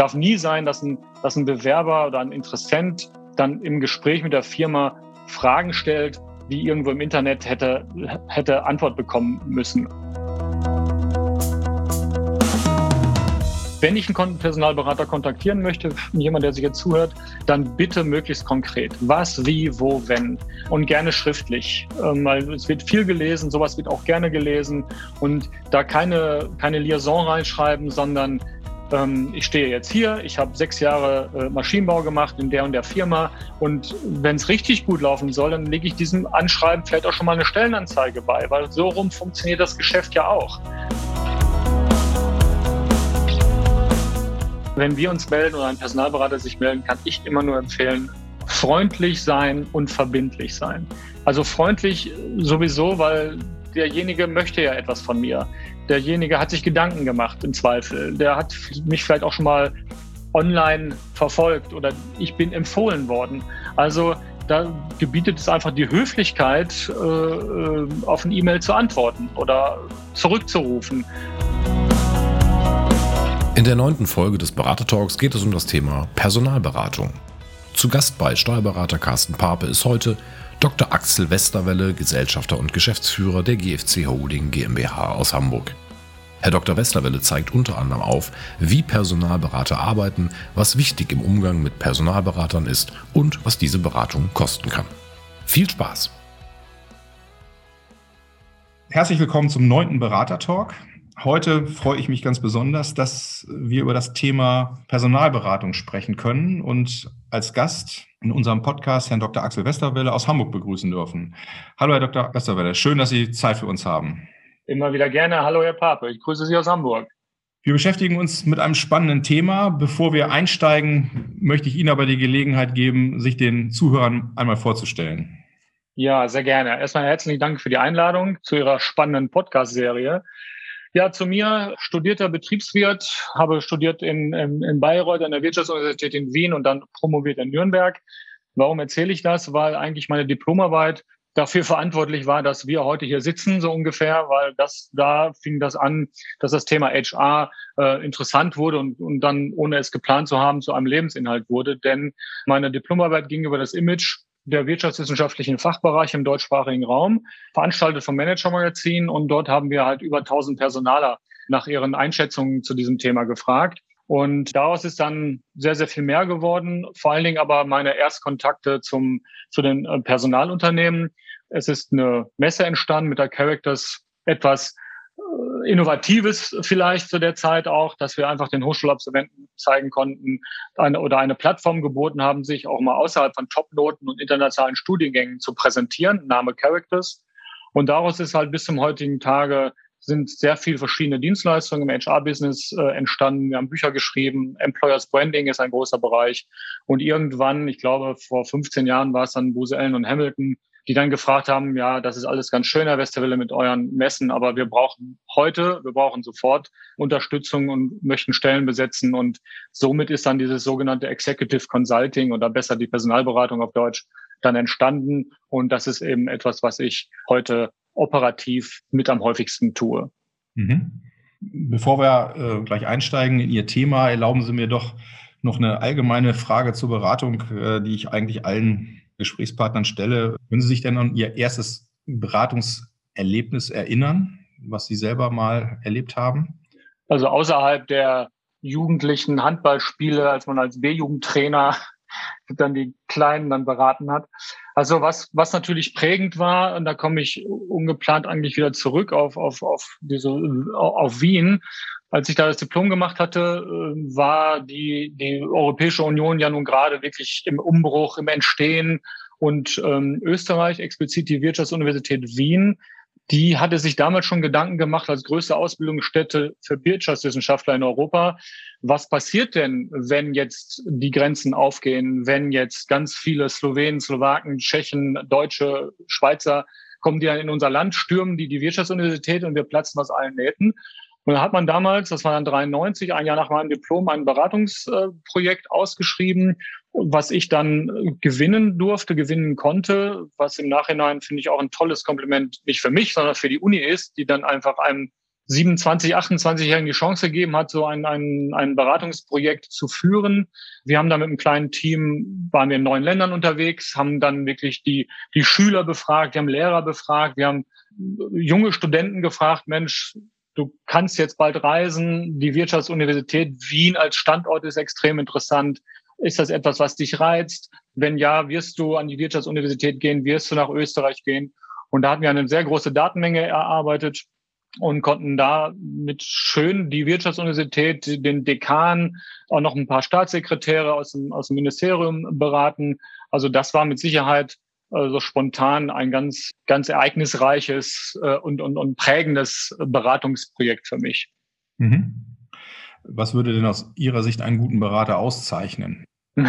darf nie sein, dass ein, dass ein Bewerber oder ein Interessent dann im Gespräch mit der Firma Fragen stellt, die irgendwo im Internet hätte, hätte Antwort bekommen müssen. Wenn ich einen Personalberater kontaktieren möchte, jemand, der sich jetzt zuhört, dann bitte möglichst konkret. Was, wie, wo, wenn. Und gerne schriftlich. Ähm, weil es wird viel gelesen, sowas wird auch gerne gelesen. Und da keine, keine Liaison reinschreiben, sondern ich stehe jetzt hier, ich habe sechs Jahre äh, Maschinenbau gemacht in der und der Firma und wenn es richtig gut laufen soll, dann lege ich diesem Anschreiben vielleicht auch schon mal eine Stellenanzeige bei, weil so rum funktioniert das Geschäft ja auch. Wenn wir uns melden oder ein Personalberater sich melden, kann ich immer nur empfehlen, freundlich sein und verbindlich sein. Also freundlich sowieso, weil derjenige möchte ja etwas von mir. Derjenige hat sich Gedanken gemacht im Zweifel. Der hat mich vielleicht auch schon mal online verfolgt oder ich bin empfohlen worden. Also da gebietet es einfach die Höflichkeit, äh, äh auf ein E-Mail zu antworten oder zurückzurufen. In der neunten Folge des Beratertalks geht es um das Thema Personalberatung. Zu Gast bei Steuerberater Carsten Pape ist heute Dr. Axel Westerwelle, Gesellschafter und Geschäftsführer der GFC Holding GmbH aus Hamburg. Herr Dr. Westerwelle zeigt unter anderem auf, wie Personalberater arbeiten, was wichtig im Umgang mit Personalberatern ist und was diese Beratung kosten kann. Viel Spaß! Herzlich willkommen zum neunten Beratertalk. Heute freue ich mich ganz besonders, dass wir über das Thema Personalberatung sprechen können und als Gast in unserem Podcast Herrn Dr. Axel Westerwelle aus Hamburg begrüßen dürfen. Hallo, Herr Dr. Westerwelle. Schön, dass Sie Zeit für uns haben. Immer wieder gerne. Hallo, Herr Pape. Ich grüße Sie aus Hamburg. Wir beschäftigen uns mit einem spannenden Thema. Bevor wir einsteigen, möchte ich Ihnen aber die Gelegenheit geben, sich den Zuhörern einmal vorzustellen. Ja, sehr gerne. Erstmal herzlichen Dank für die Einladung zu Ihrer spannenden Podcast-Serie. Ja, zu mir studierter Betriebswirt, habe studiert in, in, in Bayreuth an der Wirtschaftsuniversität in Wien und dann promoviert in Nürnberg. Warum erzähle ich das? Weil eigentlich meine Diplomarbeit dafür verantwortlich war, dass wir heute hier sitzen, so ungefähr, weil das da fing das an, dass das Thema HR äh, interessant wurde und, und dann, ohne es geplant zu haben, zu einem Lebensinhalt wurde. Denn meine Diplomarbeit ging über das Image der wirtschaftswissenschaftlichen Fachbereich im deutschsprachigen Raum, veranstaltet vom Manager Magazin. Und dort haben wir halt über 1000 Personaler nach ihren Einschätzungen zu diesem Thema gefragt. Und daraus ist dann sehr, sehr viel mehr geworden. Vor allen Dingen aber meine Erstkontakte zum, zu den äh, Personalunternehmen. Es ist eine Messe entstanden mit der Characters etwas Innovatives vielleicht zu der Zeit auch, dass wir einfach den Hochschulabsolventen zeigen konnten eine, oder eine Plattform geboten haben, sich auch mal außerhalb von Topnoten und internationalen Studiengängen zu präsentieren, Name Characters. Und daraus ist halt bis zum heutigen Tage sind sehr viele verschiedene Dienstleistungen im HR-Business äh, entstanden. Wir haben Bücher geschrieben. Employers Branding ist ein großer Bereich. Und irgendwann, ich glaube, vor 15 Jahren war es dann Buse Allen und Hamilton, die dann gefragt haben, ja, das ist alles ganz schön, Herr Westerwelle, mit euren Messen, aber wir brauchen heute, wir brauchen sofort Unterstützung und möchten Stellen besetzen. Und somit ist dann dieses sogenannte Executive Consulting oder besser die Personalberatung auf Deutsch dann entstanden. Und das ist eben etwas, was ich heute operativ mit am häufigsten tue. Mhm. Bevor wir äh, gleich einsteigen in Ihr Thema, erlauben Sie mir doch noch eine allgemeine Frage zur Beratung, äh, die ich eigentlich allen Gesprächspartnern stelle. Können Sie sich denn an Ihr erstes Beratungserlebnis erinnern, was Sie selber mal erlebt haben? Also außerhalb der jugendlichen Handballspiele, als man als B-Jugendtrainer dann die Kleinen dann beraten hat. Also was, was natürlich prägend war, und da komme ich ungeplant eigentlich wieder zurück auf, auf, auf, diese, auf Wien, als ich da das Diplom gemacht hatte, äh, war die, die Europäische Union ja nun gerade wirklich im Umbruch, im Entstehen. Und ähm, Österreich, explizit die Wirtschaftsuniversität Wien, die hatte sich damals schon Gedanken gemacht als größte Ausbildungsstätte für Wirtschaftswissenschaftler in Europa. Was passiert denn, wenn jetzt die Grenzen aufgehen, wenn jetzt ganz viele Slowenen, Slowaken, Tschechen, Deutsche, Schweizer kommen die dann in unser Land, stürmen die die Wirtschaftsuniversität und wir platzen aus allen Nähten? Und da hat man damals, das war dann 93, ein Jahr nach meinem Diplom, ein Beratungsprojekt ausgeschrieben, was ich dann gewinnen durfte, gewinnen konnte, was im Nachhinein finde ich auch ein tolles Kompliment, nicht für mich, sondern für die Uni ist, die dann einfach einem 27, 28-Jährigen die Chance gegeben hat, so ein, ein, ein Beratungsprojekt zu führen. Wir haben da mit einem kleinen Team, waren wir in neun Ländern unterwegs, haben dann wirklich die, die Schüler befragt, wir haben Lehrer befragt, wir haben junge Studenten gefragt, Mensch, du kannst jetzt bald reisen, die Wirtschaftsuniversität Wien als Standort ist extrem interessant. Ist das etwas, was dich reizt? Wenn ja, wirst du an die Wirtschaftsuniversität gehen, wirst du nach Österreich gehen? Und da hatten wir eine sehr große Datenmenge erarbeitet und konnten da mit schön die Wirtschaftsuniversität, den Dekan, auch noch ein paar Staatssekretäre aus dem, aus dem Ministerium beraten. Also das war mit Sicherheit äh, so spontan ein ganz, ganz ereignisreiches äh, und, und, und prägendes Beratungsprojekt für mich. Mhm. Was würde denn aus Ihrer Sicht einen guten Berater auszeichnen?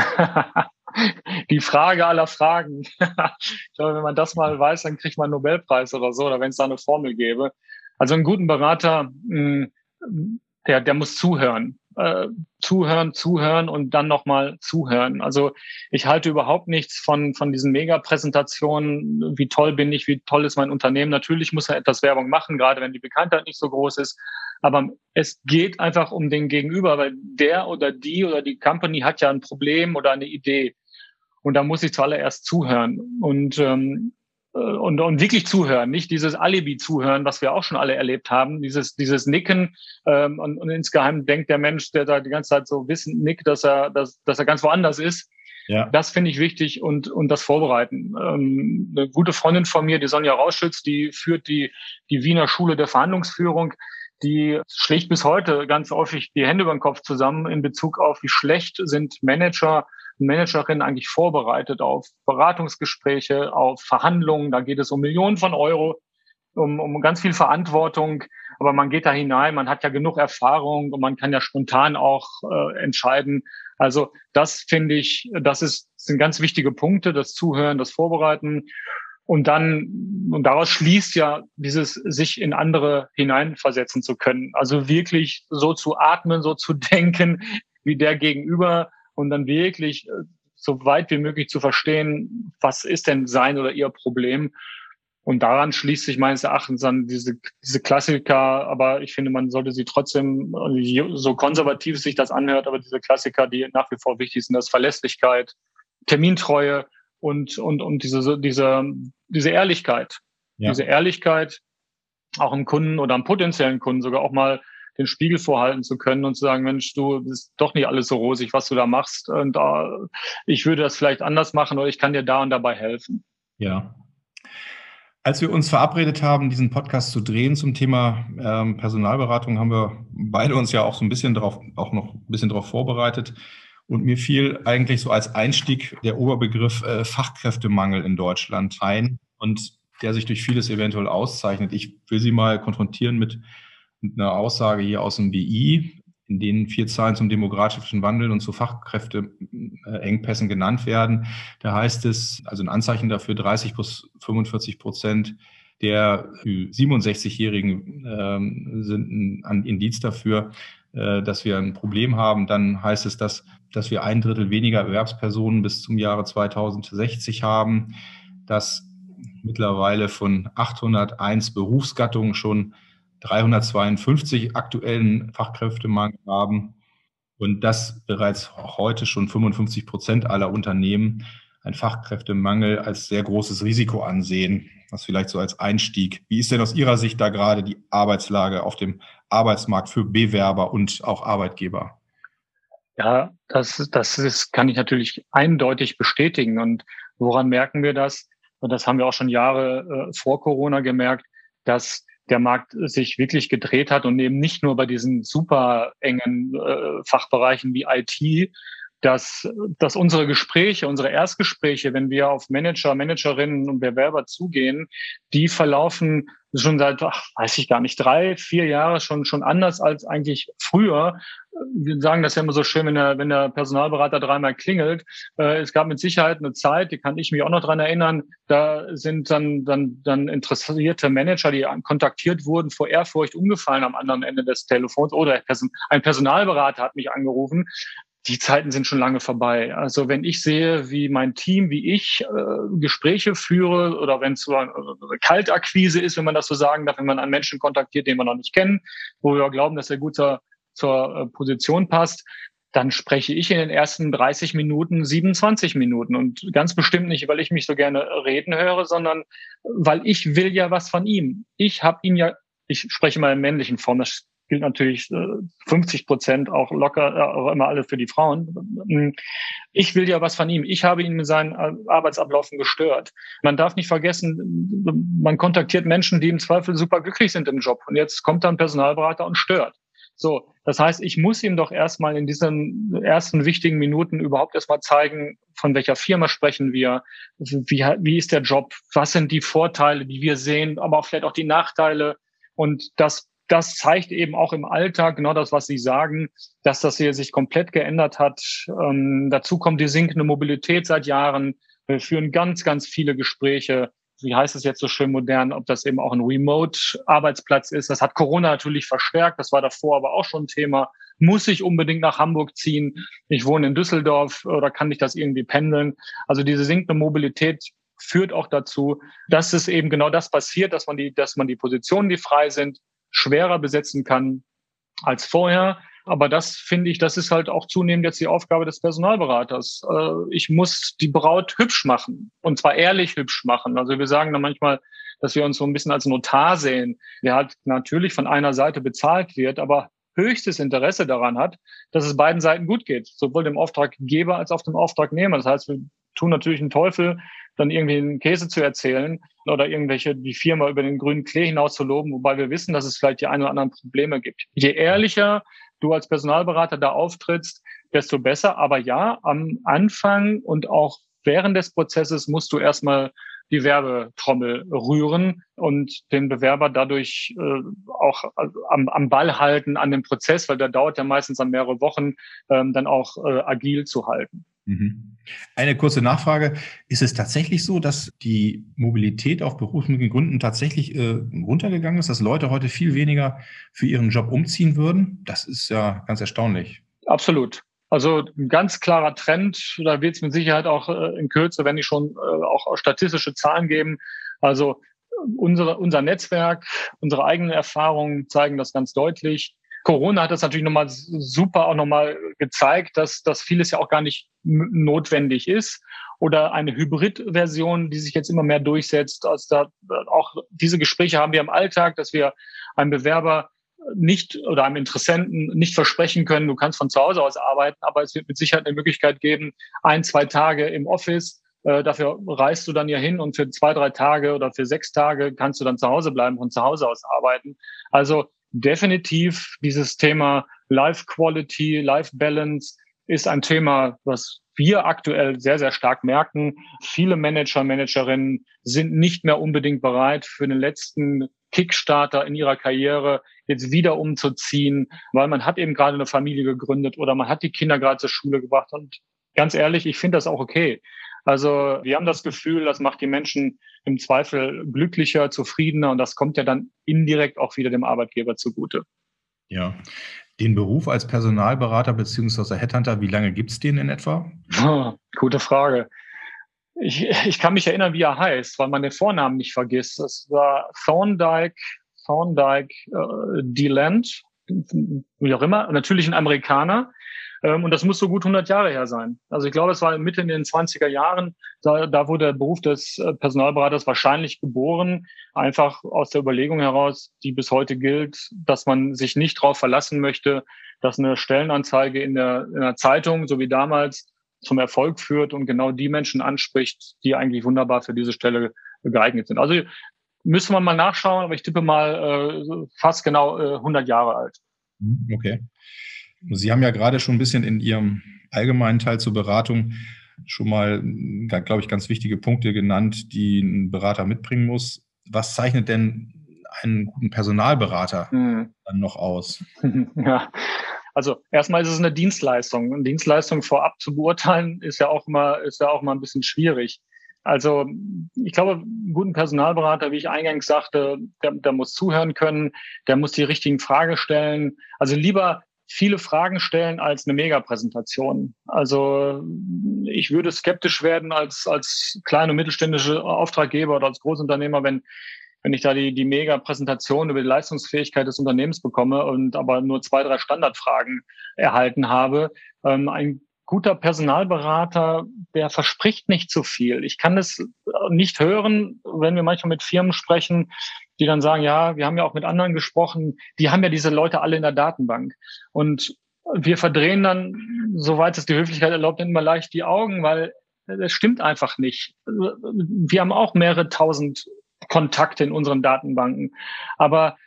die Frage aller Fragen. ich glaube, wenn man das mal weiß, dann kriegt man einen Nobelpreis oder so, oder wenn es da eine Formel gäbe. Also einen guten Berater, der, der muss zuhören. Äh, zuhören, zuhören und dann nochmal zuhören. Also ich halte überhaupt nichts von, von diesen Mega-Präsentationen, wie toll bin ich, wie toll ist mein Unternehmen. Natürlich muss er etwas Werbung machen, gerade wenn die Bekanntheit nicht so groß ist. Aber es geht einfach um den Gegenüber, weil der oder die oder die Company hat ja ein Problem oder eine Idee. Und da muss ich zuallererst zuhören. Und ähm, äh, und, und wirklich zuhören, nicht dieses Alibi-Zuhören, was wir auch schon alle erlebt haben, dieses, dieses Nicken ähm, und, und insgeheim denkt der Mensch, der da die ganze Zeit so wissen nickt, dass er, dass, dass er ganz woanders ist. Ja. Das finde ich wichtig und, und das Vorbereiten. Ähm, eine gute Freundin von mir, die Sonja Rauschütz, die führt die, die Wiener Schule der Verhandlungsführung die schlägt bis heute ganz häufig die Hände über den Kopf zusammen in Bezug auf, wie schlecht sind Manager Managerin eigentlich vorbereitet auf Beratungsgespräche, auf Verhandlungen. Da geht es um Millionen von Euro, um, um ganz viel Verantwortung. Aber man geht da hinein, man hat ja genug Erfahrung und man kann ja spontan auch äh, entscheiden. Also das finde ich, das ist, sind ganz wichtige Punkte, das Zuhören, das Vorbereiten. Und dann, und daraus schließt ja dieses, sich in andere hineinversetzen zu können. Also wirklich so zu atmen, so zu denken, wie der Gegenüber und dann wirklich äh, so weit wie möglich zu verstehen, was ist denn sein oder ihr Problem. Und daran schließt sich meines Erachtens dann diese, diese Klassiker, aber ich finde, man sollte sie trotzdem, so konservativ sich das anhört, aber diese Klassiker, die nach wie vor wichtig sind, das Verlässlichkeit, Termintreue und, und, und diese, diese, diese Ehrlichkeit. Ja. Diese Ehrlichkeit, auch im Kunden oder am potenziellen Kunden sogar auch mal den Spiegel vorhalten zu können und zu sagen, Mensch, du bist doch nicht alles so rosig, was du da machst. Und uh, ich würde das vielleicht anders machen oder ich kann dir da und dabei helfen. Ja. Als wir uns verabredet haben, diesen Podcast zu drehen zum Thema ähm, Personalberatung, haben wir beide uns ja auch so ein bisschen darauf, auch noch ein bisschen darauf vorbereitet. Und mir fiel eigentlich so als Einstieg der Oberbegriff äh, Fachkräftemangel in Deutschland ein und der sich durch vieles eventuell auszeichnet. Ich will Sie mal konfrontieren mit eine Aussage hier aus dem BI, in denen vier Zahlen zum demografischen Wandel und zu Fachkräfteengpässen genannt werden. Da heißt es, also ein Anzeichen dafür, 30 bis 45 Prozent der 67-Jährigen ähm, sind ein Indiz dafür, äh, dass wir ein Problem haben. Dann heißt es, dass, dass wir ein Drittel weniger Erwerbspersonen bis zum Jahre 2060 haben, dass mittlerweile von 801 Berufsgattungen schon 352 aktuellen Fachkräftemangel haben und dass bereits heute schon 55 Prozent aller Unternehmen einen Fachkräftemangel als sehr großes Risiko ansehen. Das vielleicht so als Einstieg. Wie ist denn aus Ihrer Sicht da gerade die Arbeitslage auf dem Arbeitsmarkt für Bewerber und auch Arbeitgeber? Ja, das, das ist, kann ich natürlich eindeutig bestätigen. Und woran merken wir das? Und das haben wir auch schon Jahre äh, vor Corona gemerkt, dass der Markt sich wirklich gedreht hat und eben nicht nur bei diesen super engen äh, Fachbereichen wie IT, dass, dass unsere Gespräche, unsere Erstgespräche, wenn wir auf Manager, Managerinnen und Bewerber zugehen, die verlaufen schon seit, ach, weiß ich gar nicht, drei, vier Jahre schon, schon anders als eigentlich früher. Wir sagen das ja immer so schön, wenn der, wenn der Personalberater dreimal klingelt. Äh, es gab mit Sicherheit eine Zeit, die kann ich mich auch noch dran erinnern, da sind dann, dann, dann interessierte Manager, die kontaktiert wurden, vor Ehrfurcht umgefallen am anderen Ende des Telefons oder ein Personalberater hat mich angerufen die Zeiten sind schon lange vorbei. Also wenn ich sehe, wie mein Team, wie ich äh, Gespräche führe oder wenn es so eine Kaltakquise ist, wenn man das so sagen darf, wenn man einen Menschen kontaktiert, den wir noch nicht kennen, wo wir glauben, dass er gut zur, zur äh, Position passt, dann spreche ich in den ersten 30 Minuten 27 Minuten und ganz bestimmt nicht, weil ich mich so gerne reden höre, sondern weil ich will ja was von ihm. Ich habe ihn ja, ich spreche mal in männlichen Form, das gilt natürlich 50 äh, Prozent auch locker, äh, auch immer alle für die Frauen. Ich will ja was von ihm. Ich habe ihn mit seinen äh, Arbeitsablaufen gestört. Man darf nicht vergessen, man kontaktiert Menschen, die im Zweifel super glücklich sind im Job. Und jetzt kommt dann Personalberater und stört. So, das heißt, ich muss ihm doch erstmal in diesen ersten wichtigen Minuten überhaupt erstmal zeigen, von welcher Firma sprechen wir, wie, wie ist der Job, was sind die Vorteile, die wir sehen, aber auch vielleicht auch die Nachteile. Und das, das zeigt eben auch im Alltag genau das, was Sie sagen, dass das hier sich komplett geändert hat. Ähm, dazu kommt die sinkende Mobilität seit Jahren. Wir führen ganz, ganz viele Gespräche wie heißt es jetzt so schön modern, ob das eben auch ein Remote-Arbeitsplatz ist. Das hat Corona natürlich verstärkt. Das war davor aber auch schon ein Thema. Muss ich unbedingt nach Hamburg ziehen? Ich wohne in Düsseldorf oder kann ich das irgendwie pendeln? Also diese sinkende Mobilität führt auch dazu, dass es eben genau das passiert, dass man die, dass man die Positionen, die frei sind, schwerer besetzen kann als vorher. Aber das finde ich, das ist halt auch zunehmend jetzt die Aufgabe des Personalberaters. Äh, ich muss die Braut hübsch machen und zwar ehrlich hübsch machen. Also wir sagen dann manchmal, dass wir uns so ein bisschen als Notar sehen, der halt natürlich von einer Seite bezahlt wird, aber höchstes Interesse daran hat, dass es beiden Seiten gut geht, sowohl dem Auftraggeber als auch dem Auftragnehmer. Das heißt, wir tun natürlich einen Teufel, dann irgendwie einen Käse zu erzählen oder irgendwelche die Firma über den grünen Klee hinaus zu loben, wobei wir wissen, dass es vielleicht die ein oder anderen Probleme gibt. Je ehrlicher du als Personalberater da auftrittst, desto besser. Aber ja, am Anfang und auch während des Prozesses musst du erstmal die Werbetrommel rühren und den Bewerber dadurch äh, auch am, am Ball halten an dem Prozess, weil der dauert ja meistens an mehrere Wochen, ähm, dann auch äh, agil zu halten. Mhm. Eine kurze Nachfrage. Ist es tatsächlich so, dass die Mobilität auf beruflichen Gründen tatsächlich äh, runtergegangen ist, dass Leute heute viel weniger für ihren Job umziehen würden? Das ist ja ganz erstaunlich. Absolut. Also ein ganz klarer Trend. Da wird es mit Sicherheit auch äh, in Kürze, wenn die schon äh, auch statistische Zahlen geben. Also unsere, unser Netzwerk, unsere eigenen Erfahrungen zeigen das ganz deutlich. Corona hat das natürlich nochmal super auch nochmal gezeigt, dass, dass vieles ja auch gar nicht notwendig ist. Oder eine Hybrid-Version, die sich jetzt immer mehr durchsetzt. Also da, auch diese Gespräche haben wir im Alltag, dass wir einem Bewerber nicht oder einem Interessenten nicht versprechen können, du kannst von zu Hause aus arbeiten, aber es wird mit Sicherheit eine Möglichkeit geben, ein, zwei Tage im Office, äh, dafür reist du dann ja hin und für zwei, drei Tage oder für sechs Tage kannst du dann zu Hause bleiben und zu Hause aus arbeiten. Also definitiv dieses Thema Life Quality, Life Balance ist ein Thema, was wir aktuell sehr, sehr stark merken. Viele Manager, Managerinnen sind nicht mehr unbedingt bereit, für den letzten Kickstarter in ihrer Karriere jetzt wieder umzuziehen, weil man hat eben gerade eine Familie gegründet oder man hat die Kinder gerade zur Schule gebracht. Und ganz ehrlich, ich finde das auch okay. Also wir haben das Gefühl, das macht die Menschen im Zweifel glücklicher, zufriedener und das kommt ja dann indirekt auch wieder dem Arbeitgeber zugute. Ja. Den Beruf als Personalberater bzw. Headhunter, wie lange gibt es den in etwa? Oh, gute Frage. Ich, ich kann mich erinnern, wie er heißt, weil man den Vornamen nicht vergisst. Das war Thorndike, Thorndike äh, DeLand, wie auch immer, natürlich ein Amerikaner. Ähm, und das muss so gut 100 Jahre her sein. Also ich glaube, es war Mitte in den 20er Jahren, da, da wurde der Beruf des äh, Personalberaters wahrscheinlich geboren, einfach aus der Überlegung heraus, die bis heute gilt, dass man sich nicht darauf verlassen möchte, dass eine Stellenanzeige in der, in der Zeitung, so wie damals, zum Erfolg führt und genau die Menschen anspricht, die eigentlich wunderbar für diese Stelle geeignet sind. Also müssen wir mal nachschauen, aber ich tippe mal äh, fast genau äh, 100 Jahre alt. Okay. Sie haben ja gerade schon ein bisschen in Ihrem allgemeinen Teil zur Beratung schon mal, glaube ich, ganz wichtige Punkte genannt, die ein Berater mitbringen muss. Was zeichnet denn einen guten Personalberater hm. dann noch aus? Ja, also erstmal ist es eine Dienstleistung. Eine Dienstleistung vorab zu beurteilen ist ja auch immer, ist ja auch mal ein bisschen schwierig. Also ich glaube, einen guten Personalberater, wie ich eingangs sagte, der, der muss zuhören können, der muss die richtigen Fragen stellen. Also lieber viele Fragen stellen als eine Mega-Präsentation. Also ich würde skeptisch werden als, als kleine und mittelständische Auftraggeber oder als Großunternehmer, wenn, wenn ich da die, die Mega-Präsentation über die Leistungsfähigkeit des Unternehmens bekomme und aber nur zwei, drei Standardfragen erhalten habe. Ähm, ein guter Personalberater, der verspricht nicht zu viel. Ich kann es nicht hören, wenn wir manchmal mit Firmen sprechen, die dann sagen, ja, wir haben ja auch mit anderen gesprochen, die haben ja diese Leute alle in der Datenbank. Und wir verdrehen dann, soweit es die Höflichkeit erlaubt, immer leicht die Augen, weil es stimmt einfach nicht. Wir haben auch mehrere tausend Kontakte in unseren Datenbanken. Aber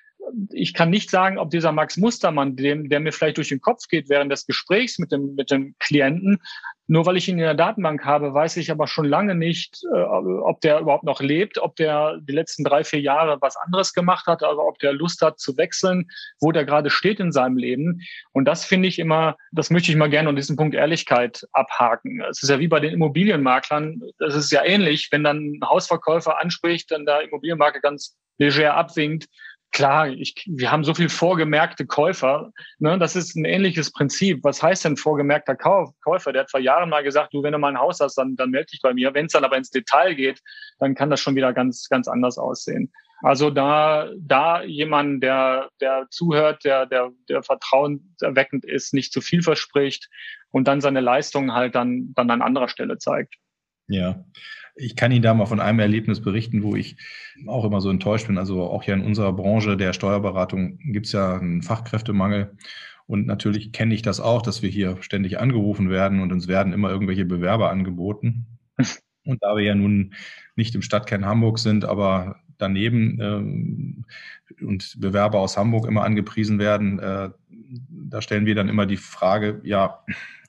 ich kann nicht sagen, ob dieser Max Mustermann, dem, der mir vielleicht durch den Kopf geht während des Gesprächs mit dem, mit dem Klienten, nur weil ich ihn in der Datenbank habe, weiß ich aber schon lange nicht, äh, ob der überhaupt noch lebt, ob der die letzten drei, vier Jahre was anderes gemacht hat, aber ob der Lust hat zu wechseln, wo der gerade steht in seinem Leben. Und das finde ich immer, das möchte ich mal gerne an diesem Punkt Ehrlichkeit abhaken. Es ist ja wie bei den Immobilienmaklern, das ist ja ähnlich, wenn dann ein Hausverkäufer anspricht, dann der Immobilienmakler ganz leger abwinkt, klar, ich, wir haben so viel vorgemerkte Käufer. Ne? Das ist ein ähnliches Prinzip. Was heißt denn vorgemerkter Kauf, Käufer? Der hat vor Jahren mal gesagt, du, wenn du mal ein Haus hast, dann, dann melde dich bei mir. Wenn es dann aber ins Detail geht, dann kann das schon wieder ganz, ganz anders aussehen. Also da, da jemand, der, der zuhört, der, der, der vertrauenserweckend ist, nicht zu viel verspricht und dann seine Leistungen halt dann, dann an anderer Stelle zeigt. Ja, ich kann Ihnen da mal von einem Erlebnis berichten, wo ich auch immer so enttäuscht bin. Also auch hier in unserer Branche der Steuerberatung gibt es ja einen Fachkräftemangel. Und natürlich kenne ich das auch, dass wir hier ständig angerufen werden und uns werden immer irgendwelche Bewerber angeboten. Und da wir ja nun nicht im Stadtkern Hamburg sind, aber daneben ähm, und Bewerber aus Hamburg immer angepriesen werden, äh, da stellen wir dann immer die Frage, ja,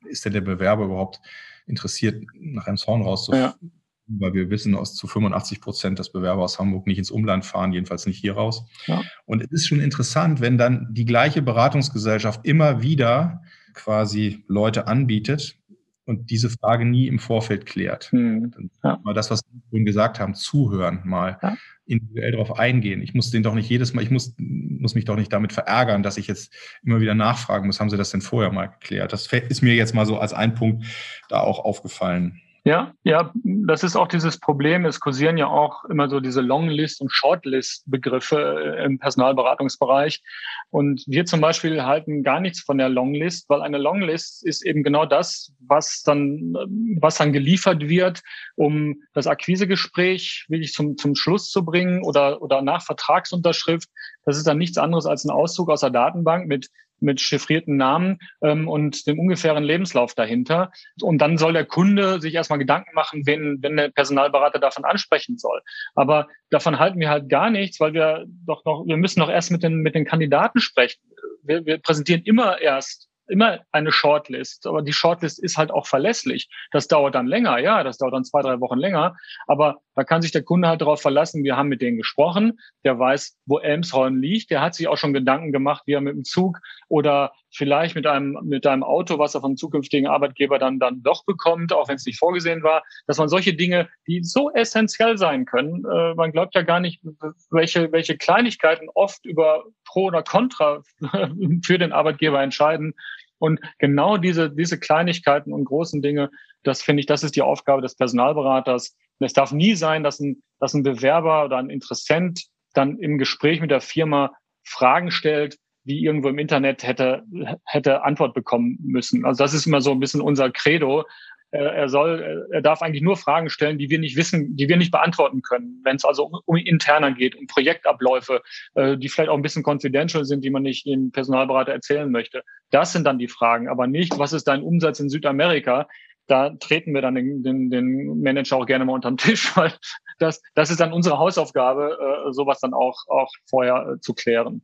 ist denn der Bewerber überhaupt interessiert, nach einem Zorn rauszufinden? Ja weil wir wissen aus zu 85 Prozent, dass Bewerber aus Hamburg nicht ins Umland fahren, jedenfalls nicht hier raus. Ja. Und es ist schon interessant, wenn dann die gleiche Beratungsgesellschaft immer wieder quasi Leute anbietet und diese Frage nie im Vorfeld klärt. Hm. Ja. Mal das, was wir vorhin gesagt haben, zuhören, mal ja. individuell darauf eingehen. Ich muss den doch nicht jedes Mal, ich muss, muss mich doch nicht damit verärgern, dass ich jetzt immer wieder nachfragen muss, haben Sie das denn vorher mal geklärt? Das ist mir jetzt mal so als ein Punkt da auch aufgefallen. Ja, ja, das ist auch dieses Problem. Es kursieren ja auch immer so diese Longlist- und Shortlist-Begriffe äh, im Personalberatungsbereich. Und wir zum Beispiel halten gar nichts von der Longlist, weil eine Longlist ist eben genau das, was dann, was dann geliefert wird, um das Akquisegespräch wirklich zum, zum Schluss zu bringen oder, oder nach Vertragsunterschrift. Das ist dann nichts anderes als ein Auszug aus der Datenbank mit mit chiffrierten Namen ähm, und dem ungefähren Lebenslauf dahinter. Und dann soll der Kunde sich erstmal Gedanken machen, wen, wenn der Personalberater davon ansprechen soll. Aber davon halten wir halt gar nichts, weil wir doch noch, wir müssen doch erst mit den, mit den Kandidaten sprechen. Wir, wir präsentieren immer erst immer eine Shortlist, aber die Shortlist ist halt auch verlässlich. Das dauert dann länger, ja, das dauert dann zwei, drei Wochen länger, aber da kann sich der Kunde halt darauf verlassen, wir haben mit denen gesprochen, der weiß, wo Elmshorn liegt, der hat sich auch schon Gedanken gemacht, wie er mit dem Zug oder vielleicht mit einem, mit einem Auto, was er vom zukünftigen Arbeitgeber dann, dann doch bekommt, auch wenn es nicht vorgesehen war, dass man solche Dinge, die so essentiell sein können, äh, man glaubt ja gar nicht, welche, welche Kleinigkeiten oft über Pro oder Contra für den Arbeitgeber entscheiden. Und genau diese, diese Kleinigkeiten und großen Dinge, das finde ich, das ist die Aufgabe des Personalberaters. es darf nie sein, dass ein, dass ein Bewerber oder ein Interessent dann im Gespräch mit der Firma Fragen stellt, die irgendwo im Internet hätte, hätte Antwort bekommen müssen. Also das ist immer so ein bisschen unser Credo. Er soll, er darf eigentlich nur Fragen stellen, die wir nicht wissen, die wir nicht beantworten können. Wenn es also um, interner geht, um Projektabläufe, äh, die vielleicht auch ein bisschen confidential sind, die man nicht dem Personalberater erzählen möchte. Das sind dann die Fragen, aber nicht, was ist dein Umsatz in Südamerika? Da treten wir dann den, den, den Manager auch gerne mal unterm Tisch, weil das, das ist dann unsere Hausaufgabe, äh, sowas dann auch, auch vorher äh, zu klären.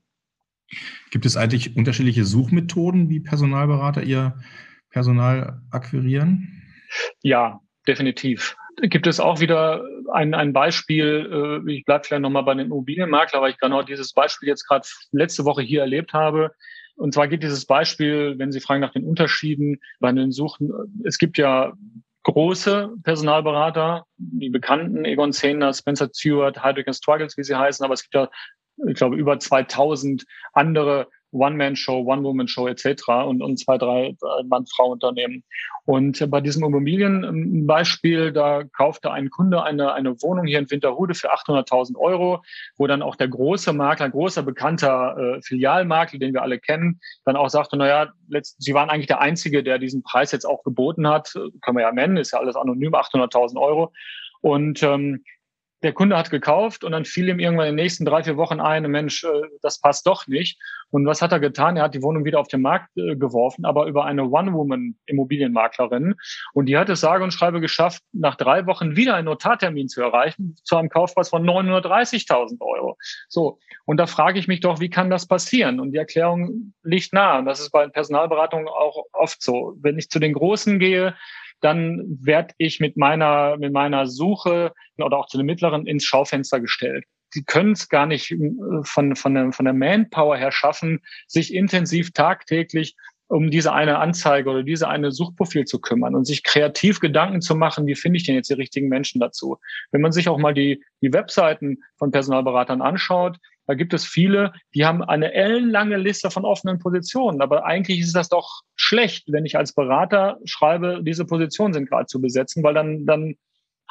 Gibt es eigentlich unterschiedliche Suchmethoden, wie Personalberater ihr Personal akquirieren? Ja, definitiv. Gibt es auch wieder ein, ein Beispiel, äh, ich bleibe vielleicht nochmal bei den Immobilienmakler, weil ich genau dieses Beispiel jetzt gerade letzte Woche hier erlebt habe. Und zwar geht dieses Beispiel, wenn Sie fragen nach den Unterschieden bei den Suchen, es gibt ja große Personalberater, die bekannten Egon Zehner, Spencer Stewart, Heidrich Struggles, wie sie heißen, aber es gibt ja ich glaube, über 2000 andere One-Man-Show, One-Woman-Show etc. und, und zwei, drei Mann-Frau-Unternehmen. Und bei diesem Immobilienbeispiel, da kaufte ein Kunde eine, eine Wohnung hier in Winterhude für 800.000 Euro, wo dann auch der große Makler, großer bekannter äh, Filialmakler, den wir alle kennen, dann auch sagte, naja, letzt, Sie waren eigentlich der Einzige, der diesen Preis jetzt auch geboten hat. Können wir ja nennen, ist ja alles anonym, 800.000 Euro. Und ähm, der Kunde hat gekauft und dann fiel ihm irgendwann in den nächsten drei, vier Wochen ein, Mensch, äh, das passt doch nicht. Und was hat er getan? Er hat die Wohnung wieder auf den Markt äh, geworfen, aber über eine One-Woman-Immobilienmaklerin. Und die hat es sage und schreibe geschafft, nach drei Wochen wieder einen Notartermin zu erreichen, zu einem Kaufpreis von 930.000 Euro. So. Und da frage ich mich doch, wie kann das passieren? Und die Erklärung liegt nahe. Und das ist bei Personalberatungen auch oft so. Wenn ich zu den Großen gehe, dann werde ich mit meiner, mit meiner Suche oder auch zu den mittleren ins Schaufenster gestellt. Die können es gar nicht äh, von, von, der, von der Manpower her schaffen, sich intensiv tagtäglich um diese eine Anzeige oder diese eine Suchprofil zu kümmern und sich kreativ Gedanken zu machen, wie finde ich denn jetzt die richtigen Menschen dazu. Wenn man sich auch mal die, die Webseiten von Personalberatern anschaut, da gibt es viele, die haben eine ellenlange Liste von offenen Positionen. Aber eigentlich ist das doch schlecht, wenn ich als Berater schreibe, diese Positionen sind gerade zu besetzen, weil dann, dann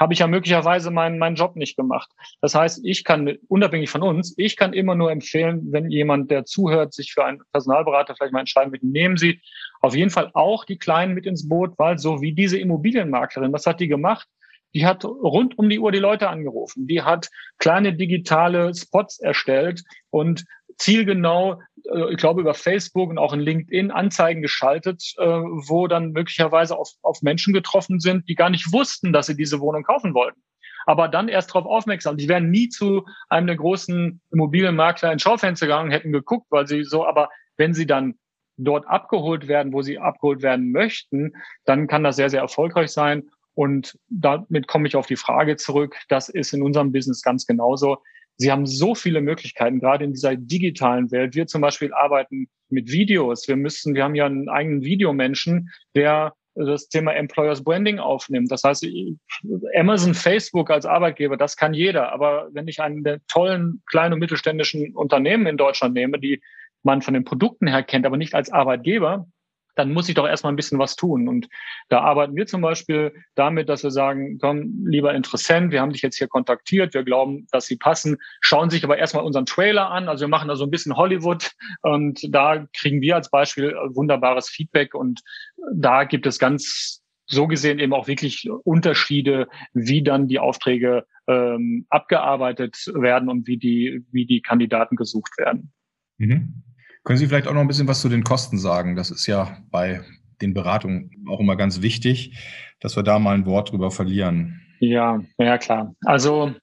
habe ich ja möglicherweise meinen, meinen Job nicht gemacht. Das heißt, ich kann, unabhängig von uns, ich kann immer nur empfehlen, wenn jemand, der zuhört, sich für einen Personalberater vielleicht mal entscheiden will, nehmen Sie auf jeden Fall auch die Kleinen mit ins Boot, weil so wie diese Immobilienmaklerin, was hat die gemacht? Die hat rund um die Uhr die Leute angerufen. Die hat kleine digitale Spots erstellt und zielgenau, äh, ich glaube über Facebook und auch in LinkedIn Anzeigen geschaltet, äh, wo dann möglicherweise auf, auf Menschen getroffen sind, die gar nicht wussten, dass sie diese Wohnung kaufen wollten. Aber dann erst darauf aufmerksam. Die wären nie zu einem der großen Immobilienmakler in Schaufenster gegangen, hätten geguckt, weil sie so, aber wenn sie dann dort abgeholt werden, wo sie abgeholt werden möchten, dann kann das sehr, sehr erfolgreich sein. Und damit komme ich auf die Frage zurück. Das ist in unserem Business ganz genauso. Sie haben so viele Möglichkeiten, gerade in dieser digitalen Welt. Wir zum Beispiel arbeiten mit Videos. Wir müssen, wir haben ja einen eigenen Videomenschen, der das Thema Employers Branding aufnimmt. Das heißt, Amazon, Facebook als Arbeitgeber, das kann jeder. Aber wenn ich einen der tollen kleinen und mittelständischen Unternehmen in Deutschland nehme, die man von den Produkten her kennt, aber nicht als Arbeitgeber, dann muss ich doch erstmal ein bisschen was tun. Und da arbeiten wir zum Beispiel damit, dass wir sagen, komm, lieber Interessent, wir haben dich jetzt hier kontaktiert, wir glauben, dass sie passen, schauen sich aber erstmal unseren Trailer an. Also wir machen da so ein bisschen Hollywood und da kriegen wir als Beispiel wunderbares Feedback und da gibt es ganz so gesehen eben auch wirklich Unterschiede, wie dann die Aufträge ähm, abgearbeitet werden und wie die, wie die Kandidaten gesucht werden. Mhm. Können Sie vielleicht auch noch ein bisschen was zu den Kosten sagen? Das ist ja bei den Beratungen auch immer ganz wichtig, dass wir da mal ein Wort drüber verlieren. Ja, ja klar. Also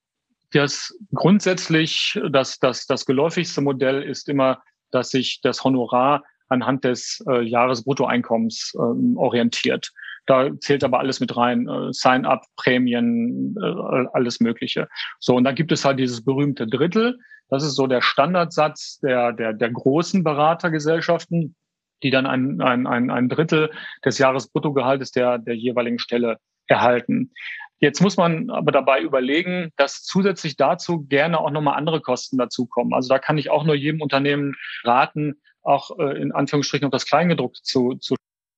das grundsätzlich, das, das, das geläufigste Modell ist immer, dass sich das Honorar anhand des äh, Jahresbruttoeinkommens ähm, orientiert. Da zählt aber alles mit rein, äh, Sign-up, Prämien, äh, alles Mögliche. So, und dann gibt es halt dieses berühmte Drittel. Das ist so der Standardsatz der, der, der großen Beratergesellschaften, die dann ein, ein, ein, ein Drittel des Jahresbruttogehaltes der, der jeweiligen Stelle erhalten. Jetzt muss man aber dabei überlegen, dass zusätzlich dazu gerne auch nochmal andere Kosten dazukommen. Also da kann ich auch nur jedem Unternehmen raten, auch äh, in Anführungsstrichen auf das Kleingedruckte zu, zu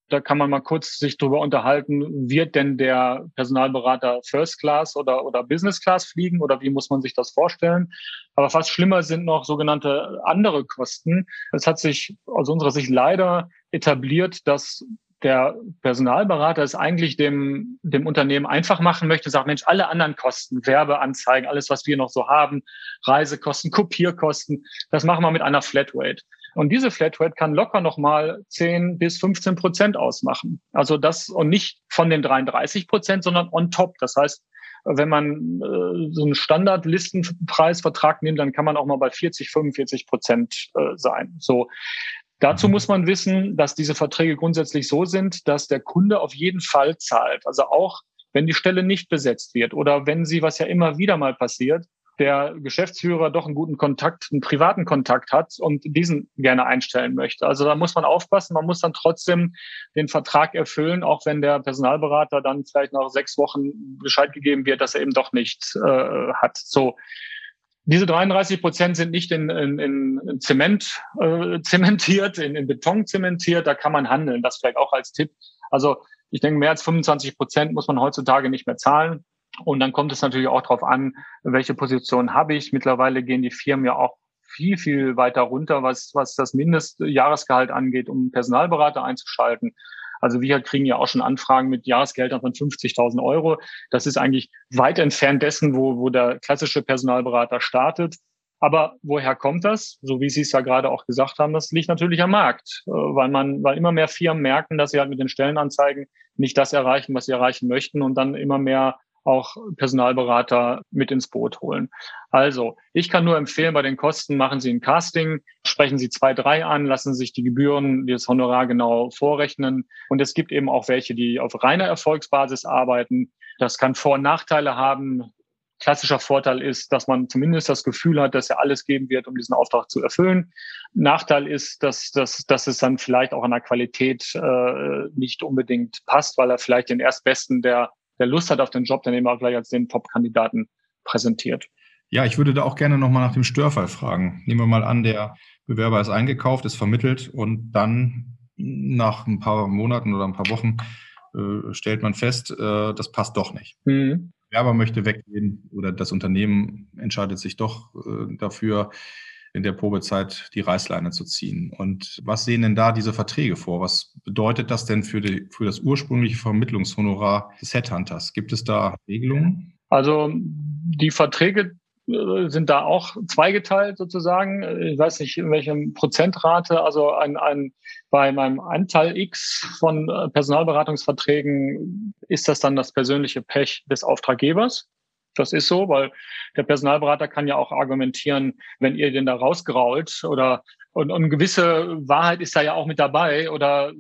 da kann man mal kurz sich drüber unterhalten, wird denn der Personalberater First Class oder, oder Business Class fliegen oder wie muss man sich das vorstellen? Aber fast schlimmer sind noch sogenannte andere Kosten. Es hat sich aus unserer Sicht leider etabliert, dass der Personalberater es eigentlich dem, dem Unternehmen einfach machen möchte, sagt, Mensch, alle anderen Kosten, Werbeanzeigen, alles, was wir noch so haben, Reisekosten, Kopierkosten, das machen wir mit einer Flatrate. Und diese Flatrate kann locker nochmal 10 bis 15 Prozent ausmachen. Also das und nicht von den 33 Prozent, sondern on top. Das heißt, wenn man äh, so einen Standardlistenpreisvertrag nimmt, dann kann man auch mal bei 40, 45 Prozent äh, sein. So. Dazu mhm. muss man wissen, dass diese Verträge grundsätzlich so sind, dass der Kunde auf jeden Fall zahlt. Also auch wenn die Stelle nicht besetzt wird oder wenn sie, was ja immer wieder mal passiert, der Geschäftsführer doch einen guten Kontakt, einen privaten Kontakt hat und diesen gerne einstellen möchte. Also da muss man aufpassen, man muss dann trotzdem den Vertrag erfüllen, auch wenn der Personalberater dann vielleicht nach sechs Wochen Bescheid gegeben wird, dass er eben doch nicht äh, hat. So. Diese 33 Prozent sind nicht in, in, in Zement äh, zementiert, in, in Beton zementiert. Da kann man handeln. Das vielleicht auch als Tipp. Also ich denke, mehr als 25 Prozent muss man heutzutage nicht mehr zahlen. Und dann kommt es natürlich auch darauf an, welche Position habe ich. Mittlerweile gehen die Firmen ja auch viel, viel weiter runter, was, was das Mindestjahresgehalt angeht, um Personalberater einzuschalten. Also wir kriegen ja auch schon Anfragen mit Jahresgeldern von 50.000 Euro. Das ist eigentlich weit entfernt dessen, wo, wo der klassische Personalberater startet. Aber woher kommt das? So wie Sie es ja gerade auch gesagt haben, das liegt natürlich am Markt, äh, weil man, weil immer mehr Firmen merken, dass sie halt mit den Stellenanzeigen nicht das erreichen, was sie erreichen möchten und dann immer mehr auch Personalberater mit ins Boot holen. Also, ich kann nur empfehlen, bei den Kosten machen Sie ein Casting, sprechen Sie zwei, drei an, lassen sich die Gebühren, das Honorar genau vorrechnen. Und es gibt eben auch welche, die auf reiner Erfolgsbasis arbeiten. Das kann Vor- und Nachteile haben. Klassischer Vorteil ist, dass man zumindest das Gefühl hat, dass er alles geben wird, um diesen Auftrag zu erfüllen. Nachteil ist, dass, dass, dass es dann vielleicht auch an der Qualität äh, nicht unbedingt passt, weil er vielleicht den Erstbesten, der der Lust hat auf den Job, dann eben auch gleich als den Top-Kandidaten präsentiert. Ja, ich würde da auch gerne nochmal nach dem Störfall fragen. Nehmen wir mal an, der Bewerber ist eingekauft, ist vermittelt und dann nach ein paar Monaten oder ein paar Wochen äh, stellt man fest, äh, das passt doch nicht. Mhm. Der Bewerber möchte weggehen oder das Unternehmen entscheidet sich doch äh, dafür, in der Probezeit die Reißleine zu ziehen. Und was sehen denn da diese Verträge vor? Was bedeutet das denn für, die, für das ursprüngliche Vermittlungshonorar des Headhunters? Gibt es da Regelungen? Also die Verträge äh, sind da auch zweigeteilt sozusagen. Ich weiß nicht, in welchem Prozentrate. Also ein, ein, bei meinem Anteil X von äh, Personalberatungsverträgen ist das dann das persönliche Pech des Auftraggebers. Das ist so, weil der Personalberater kann ja auch argumentieren, wenn ihr den da rausgrault oder und, und gewisse Wahrheit ist da ja auch mit dabei oder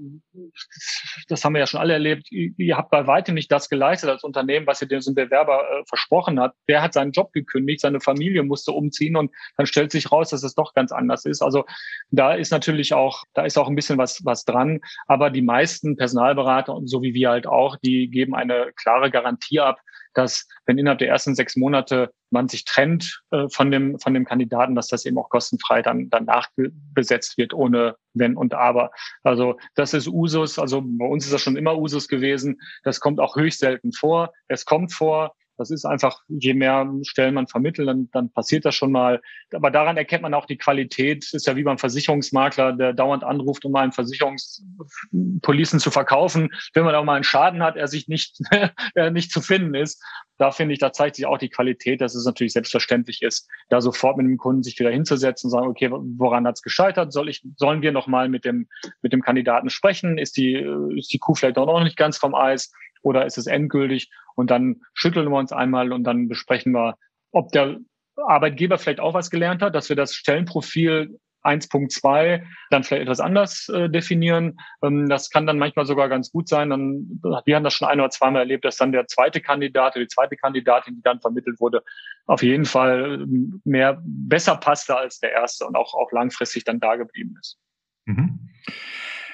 das haben wir ja schon alle erlebt. Ihr habt bei weitem nicht das geleistet als Unternehmen, was ihr dem Bewerber äh, versprochen hat. Der hat seinen Job gekündigt, seine Familie musste umziehen und dann stellt sich raus, dass es doch ganz anders ist. Also da ist natürlich auch, da ist auch ein bisschen was, was dran. Aber die meisten Personalberater und so wie wir halt auch, die geben eine klare Garantie ab, dass wenn innerhalb der ersten sechs Monate man sich trennt äh, von dem von dem Kandidaten, dass das eben auch kostenfrei dann danach besetzt wird ohne wenn und aber. Also das ist Usus. Also bei uns ist das schon immer Usus gewesen. Das kommt auch höchst selten vor. Es kommt vor, das ist einfach, je mehr Stellen man vermittelt, dann, dann passiert das schon mal. Aber daran erkennt man auch die Qualität. Ist ja wie beim Versicherungsmakler, der dauernd anruft, um mal einen Versicherungspolicen zu verkaufen. Wenn man auch mal einen Schaden hat, er sich nicht, nicht zu finden ist. Da finde ich, da zeigt sich auch die Qualität, dass es natürlich selbstverständlich ist, da sofort mit dem Kunden sich wieder hinzusetzen und sagen, okay, woran hat es gescheitert? Soll ich, sollen wir nochmal mit dem, mit dem Kandidaten sprechen? Ist die, ist die Kuh vielleicht auch noch nicht ganz vom Eis? Oder ist es endgültig? Und dann schütteln wir uns einmal und dann besprechen wir, ob der Arbeitgeber vielleicht auch was gelernt hat, dass wir das Stellenprofil 1.2 dann vielleicht etwas anders äh, definieren. Ähm, das kann dann manchmal sogar ganz gut sein. Dann, wir haben das schon ein oder zweimal erlebt, dass dann der zweite Kandidat oder die zweite Kandidatin, die dann vermittelt wurde, auf jeden Fall mehr besser passte als der erste und auch, auch langfristig dann da geblieben ist. Mhm.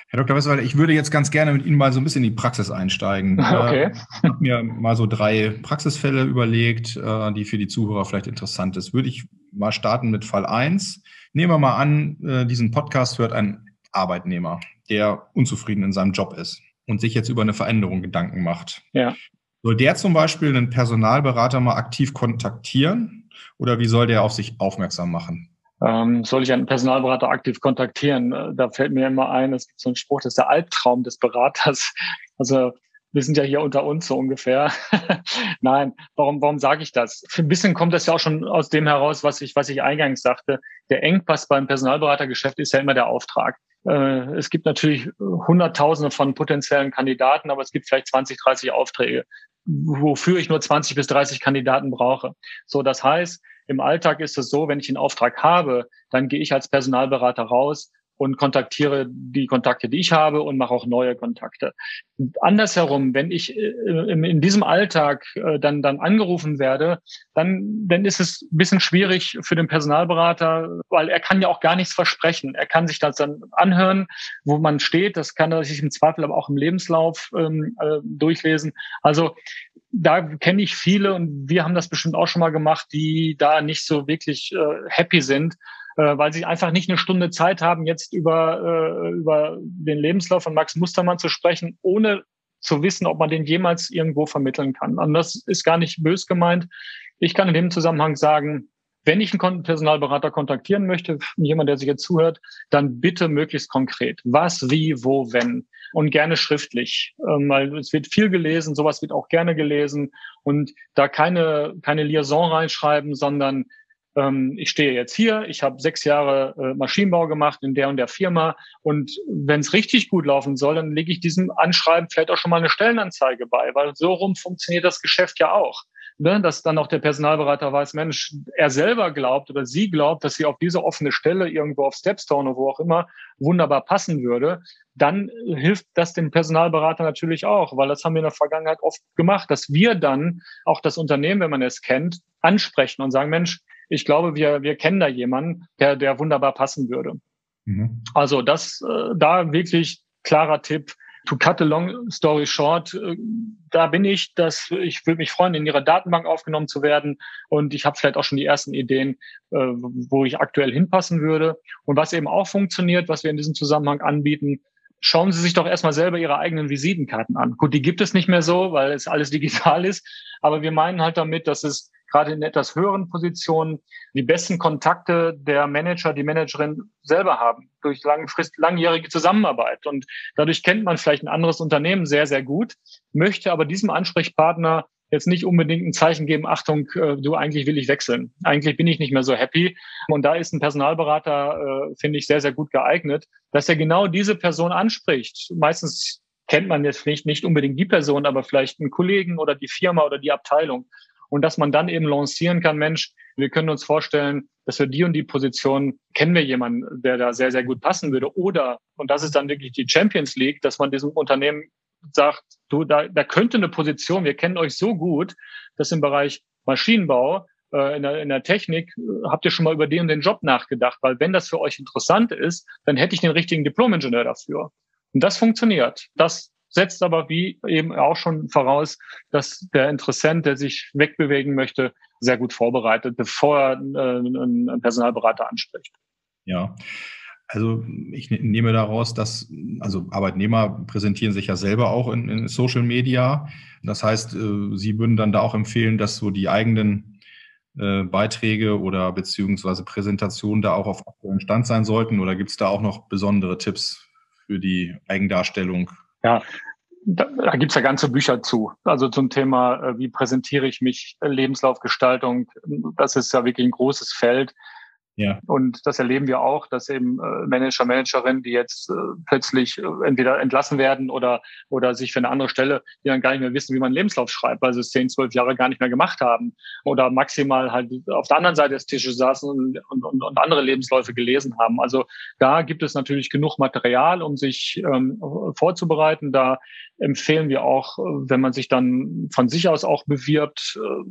Herr Dr. Westerwalder, ich würde jetzt ganz gerne mit Ihnen mal so ein bisschen in die Praxis einsteigen. Okay. Ich habe mir mal so drei Praxisfälle überlegt, äh, die für die Zuhörer vielleicht interessant ist. Würde ich mal starten mit Fall 1. Nehmen wir mal an, äh, diesen Podcast hört ein Arbeitnehmer, der unzufrieden in seinem Job ist und sich jetzt über eine Veränderung Gedanken macht. Ja. Soll der zum Beispiel einen Personalberater mal aktiv kontaktieren oder wie soll der auf sich aufmerksam machen? Ähm, soll ich einen Personalberater aktiv kontaktieren? Äh, da fällt mir immer ein, es gibt so einen Spruch, das ist der Albtraum des Beraters. Also wir sind ja hier unter uns so ungefähr. Nein, warum, warum sage ich das? Ein bisschen kommt das ja auch schon aus dem heraus, was ich, was ich eingangs sagte. Der Engpass beim Personalberatergeschäft ist ja immer der Auftrag. Äh, es gibt natürlich Hunderttausende von potenziellen Kandidaten, aber es gibt vielleicht 20, 30 Aufträge, wofür ich nur 20 bis 30 Kandidaten brauche. So, das heißt, im Alltag ist es so, wenn ich einen Auftrag habe, dann gehe ich als Personalberater raus und kontaktiere die Kontakte, die ich habe und mache auch neue Kontakte. Andersherum, wenn ich äh, in diesem Alltag äh, dann, dann angerufen werde, dann, dann ist es ein bisschen schwierig für den Personalberater, weil er kann ja auch gar nichts versprechen. Er kann sich das dann anhören, wo man steht. Das kann er sich im Zweifel aber auch im Lebenslauf ähm, äh, durchlesen. Also da kenne ich viele und wir haben das bestimmt auch schon mal gemacht, die da nicht so wirklich äh, happy sind, äh, weil sie einfach nicht eine Stunde Zeit haben, jetzt über, äh, über den Lebenslauf von Max Mustermann zu sprechen, ohne zu wissen, ob man den jemals irgendwo vermitteln kann. Und das ist gar nicht bös gemeint. Ich kann in dem Zusammenhang sagen, wenn ich einen Personalberater kontaktieren möchte, jemand, der sich jetzt zuhört, dann bitte möglichst konkret. Was, wie, wo, wenn. Und gerne schriftlich. Ähm, weil es wird viel gelesen, sowas wird auch gerne gelesen. Und da keine, keine Liaison reinschreiben, sondern ich stehe jetzt hier, ich habe sechs Jahre äh, Maschinenbau gemacht in der und der Firma und wenn es richtig gut laufen soll, dann lege ich diesem Anschreiben vielleicht auch schon mal eine Stellenanzeige bei, weil so rum funktioniert das Geschäft ja auch. Ne, dass dann auch der Personalberater weiß, Mensch, er selber glaubt oder sie glaubt, dass sie auf diese offene Stelle irgendwo auf Stepstone oder wo auch immer wunderbar passen würde, dann hilft das dem Personalberater natürlich auch, weil das haben wir in der Vergangenheit oft gemacht, dass wir dann auch das Unternehmen, wenn man es kennt, ansprechen und sagen, Mensch, ich glaube, wir, wir kennen da jemanden, der, der wunderbar passen würde. Mhm. Also das, äh, da wirklich klarer Tipp. To cut a long story short, äh, da bin ich, dass ich würde mich freuen, in Ihrer Datenbank aufgenommen zu werden. Und ich habe vielleicht auch schon die ersten Ideen, äh, wo ich aktuell hinpassen würde. Und was eben auch funktioniert, was wir in diesem Zusammenhang anbieten, schauen Sie sich doch erstmal selber Ihre eigenen Visitenkarten an. Gut, die gibt es nicht mehr so, weil es alles digital ist. Aber wir meinen halt damit, dass es gerade in etwas höheren Positionen die besten Kontakte der Manager, die Managerin selber haben, durch langfrist, langjährige Zusammenarbeit. Und dadurch kennt man vielleicht ein anderes Unternehmen sehr, sehr gut, möchte aber diesem Ansprechpartner jetzt nicht unbedingt ein Zeichen geben, Achtung, äh, du eigentlich will ich wechseln. Eigentlich bin ich nicht mehr so happy. Und da ist ein Personalberater, äh, finde ich, sehr, sehr gut geeignet, dass er genau diese Person anspricht. Meistens kennt man jetzt nicht, nicht unbedingt die Person, aber vielleicht einen Kollegen oder die Firma oder die Abteilung und dass man dann eben lancieren kann, Mensch, wir können uns vorstellen, dass wir die und die Position, kennen wir jemanden, der da sehr, sehr gut passen würde. Oder, und das ist dann wirklich die Champions League, dass man diesem Unternehmen sagt, du, da, da könnte eine Position, wir kennen euch so gut, dass im Bereich Maschinenbau, äh, in, der, in der Technik, äh, habt ihr schon mal über den und den Job nachgedacht, weil wenn das für euch interessant ist, dann hätte ich den richtigen Diplom-Ingenieur dafür. Und das funktioniert. Das setzt aber wie eben auch schon voraus, dass der Interessent, der sich wegbewegen möchte, sehr gut vorbereitet, bevor er äh, einen Personalberater anspricht. Ja. Also ich ne-, nehme daraus, dass also Arbeitnehmer präsentieren sich ja selber auch in, in Social Media. Das heißt, äh, Sie würden dann da auch empfehlen, dass so die eigenen äh, Beiträge oder beziehungsweise Präsentationen da auch auf aktuellem Stand sein sollten? Oder gibt es da auch noch besondere Tipps für die Eigendarstellung ja, da, da gibt es ja ganze Bücher zu. Also zum Thema, äh, wie präsentiere ich mich, Lebenslaufgestaltung. Das ist ja wirklich ein großes Feld. Ja. Und das erleben wir auch, dass eben äh, Manager, Managerinnen, die jetzt äh, plötzlich äh, entweder entlassen werden oder, oder sich für eine andere Stelle, die dann gar nicht mehr wissen, wie man einen Lebenslauf schreibt, weil sie es zehn, zwölf Jahre gar nicht mehr gemacht haben oder maximal halt auf der anderen Seite des Tisches saßen und, und, und, andere Lebensläufe gelesen haben. Also da gibt es natürlich genug Material, um sich ähm, vorzubereiten. Da empfehlen wir auch, wenn man sich dann von sich aus auch bewirbt, äh,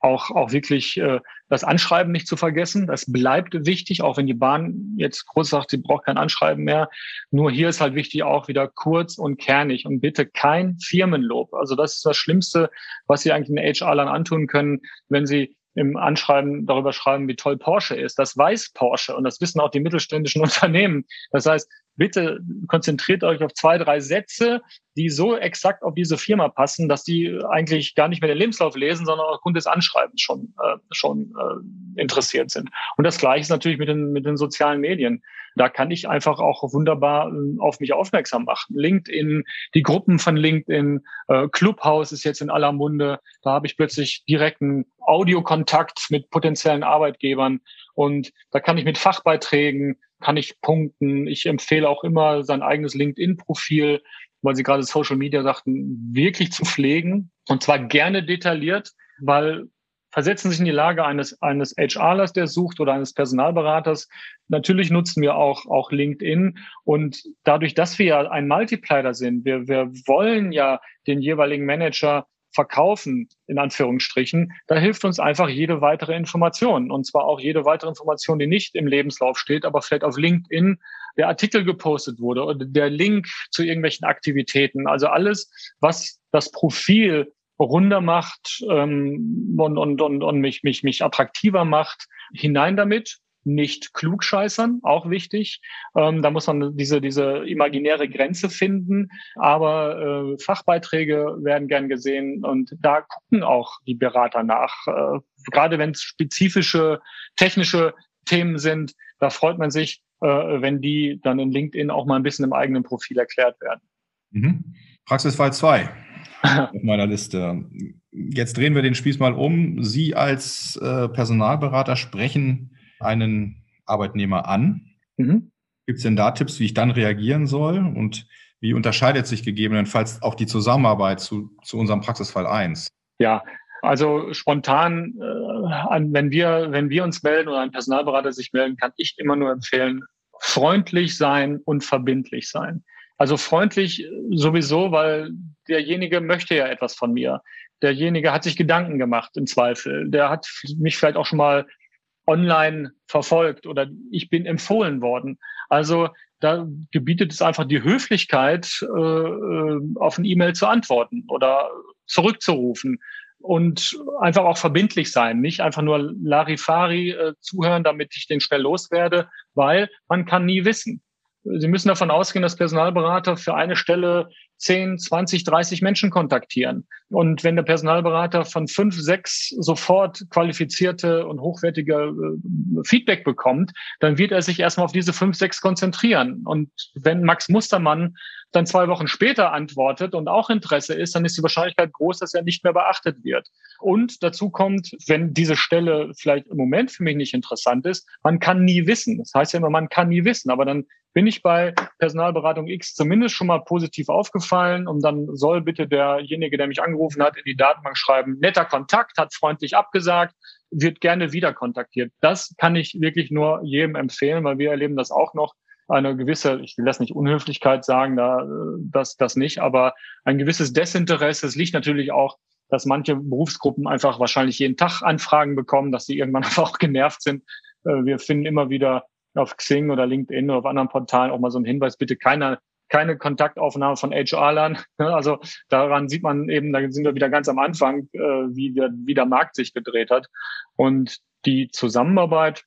auch, auch wirklich äh, das Anschreiben nicht zu vergessen. Das bleibt wichtig, auch wenn die Bahn jetzt kurz sagt, sie braucht kein Anschreiben mehr. Nur hier ist halt wichtig auch wieder kurz und kernig und bitte kein Firmenlob. Also das ist das Schlimmste, was Sie eigentlich den HR-Lern antun können, wenn Sie im Anschreiben darüber schreiben, wie toll Porsche ist. Das weiß Porsche und das wissen auch die mittelständischen Unternehmen. Das heißt, bitte konzentriert euch auf zwei, drei Sätze, die so exakt auf diese Firma passen, dass die eigentlich gar nicht mehr den Lebenslauf lesen, sondern aufgrund des Anschreibens schon, äh, schon äh, interessiert sind. Und das Gleiche ist natürlich mit den, mit den sozialen Medien. Da kann ich einfach auch wunderbar äh, auf mich aufmerksam machen. LinkedIn, die Gruppen von LinkedIn, äh, Clubhouse ist jetzt in aller Munde. Da habe ich plötzlich direkten Audiokontakt mit potenziellen Arbeitgebern und da kann ich mit Fachbeiträgen kann ich punkten. Ich empfehle auch immer sein eigenes LinkedIn-Profil, weil Sie gerade Social Media sagten, wirklich zu pflegen und zwar gerne detailliert, weil versetzen sich in die Lage eines, eines HRlers, der sucht oder eines Personalberaters. Natürlich nutzen wir auch, auch LinkedIn. Und dadurch, dass wir ja ein Multiplier sind, wir, wir wollen ja den jeweiligen Manager verkaufen, in Anführungsstrichen, da hilft uns einfach jede weitere Information. Und zwar auch jede weitere Information, die nicht im Lebenslauf steht, aber vielleicht auf LinkedIn der Artikel gepostet wurde oder der Link zu irgendwelchen Aktivitäten. Also alles, was das Profil runder macht ähm, und, und, und, und mich, mich, mich attraktiver macht, hinein damit. Nicht klugscheißern, auch wichtig. Ähm, da muss man diese, diese imaginäre Grenze finden. Aber äh, Fachbeiträge werden gern gesehen und da gucken auch die Berater nach. Äh, gerade wenn es spezifische technische Themen sind, da freut man sich, äh, wenn die dann in LinkedIn auch mal ein bisschen im eigenen Profil erklärt werden. Mhm. Praxisfall 2 auf meiner Liste. Jetzt drehen wir den Spieß mal um. Sie als äh, Personalberater sprechen einen Arbeitnehmer an. Mhm. Gibt es denn da Tipps, wie ich dann reagieren soll? Und wie unterscheidet sich gegebenenfalls auch die Zusammenarbeit zu, zu unserem Praxisfall 1? Ja, also spontan, äh, wenn wir, wenn wir uns melden oder ein Personalberater sich melden, kann ich immer nur empfehlen, freundlich sein und verbindlich sein. Also freundlich sowieso, weil derjenige möchte ja etwas von mir. Derjenige hat sich Gedanken gemacht im Zweifel. Der hat mich vielleicht auch schon mal online verfolgt oder ich bin empfohlen worden. Also da gebietet es einfach die Höflichkeit, äh, auf ein E-Mail zu antworten oder zurückzurufen und einfach auch verbindlich sein, nicht einfach nur Larifari äh, zuhören, damit ich den schnell loswerde, weil man kann nie wissen. Sie müssen davon ausgehen, dass Personalberater für eine Stelle 10, 20, 30 Menschen kontaktieren. Und wenn der Personalberater von fünf, sechs sofort qualifizierte und hochwertige äh, Feedback bekommt, dann wird er sich erstmal auf diese fünf, sechs konzentrieren. Und wenn Max Mustermann dann zwei Wochen später antwortet und auch Interesse ist, dann ist die Wahrscheinlichkeit groß, dass er nicht mehr beachtet wird. Und dazu kommt, wenn diese Stelle vielleicht im Moment für mich nicht interessant ist, man kann nie wissen. Das heißt ja immer, man kann nie wissen. Aber dann bin ich bei Personalberatung X zumindest schon mal positiv aufgefallen und dann soll bitte derjenige, der mich angerufen hat, in die Datenbank schreiben, netter Kontakt, hat freundlich abgesagt, wird gerne wieder kontaktiert. Das kann ich wirklich nur jedem empfehlen, weil wir erleben das auch noch eine gewisse, ich will das nicht Unhöflichkeit sagen, da, das, das nicht, aber ein gewisses Desinteresse. Es liegt natürlich auch, dass manche Berufsgruppen einfach wahrscheinlich jeden Tag Anfragen bekommen, dass sie irgendwann einfach auch genervt sind. Äh, wir finden immer wieder auf Xing oder LinkedIn oder auf anderen Portalen auch mal so einen Hinweis, bitte keine, keine Kontaktaufnahme von HR-Lern. Also daran sieht man eben, da sind wir wieder ganz am Anfang, äh, wie, der, wie der Markt sich gedreht hat. Und die Zusammenarbeit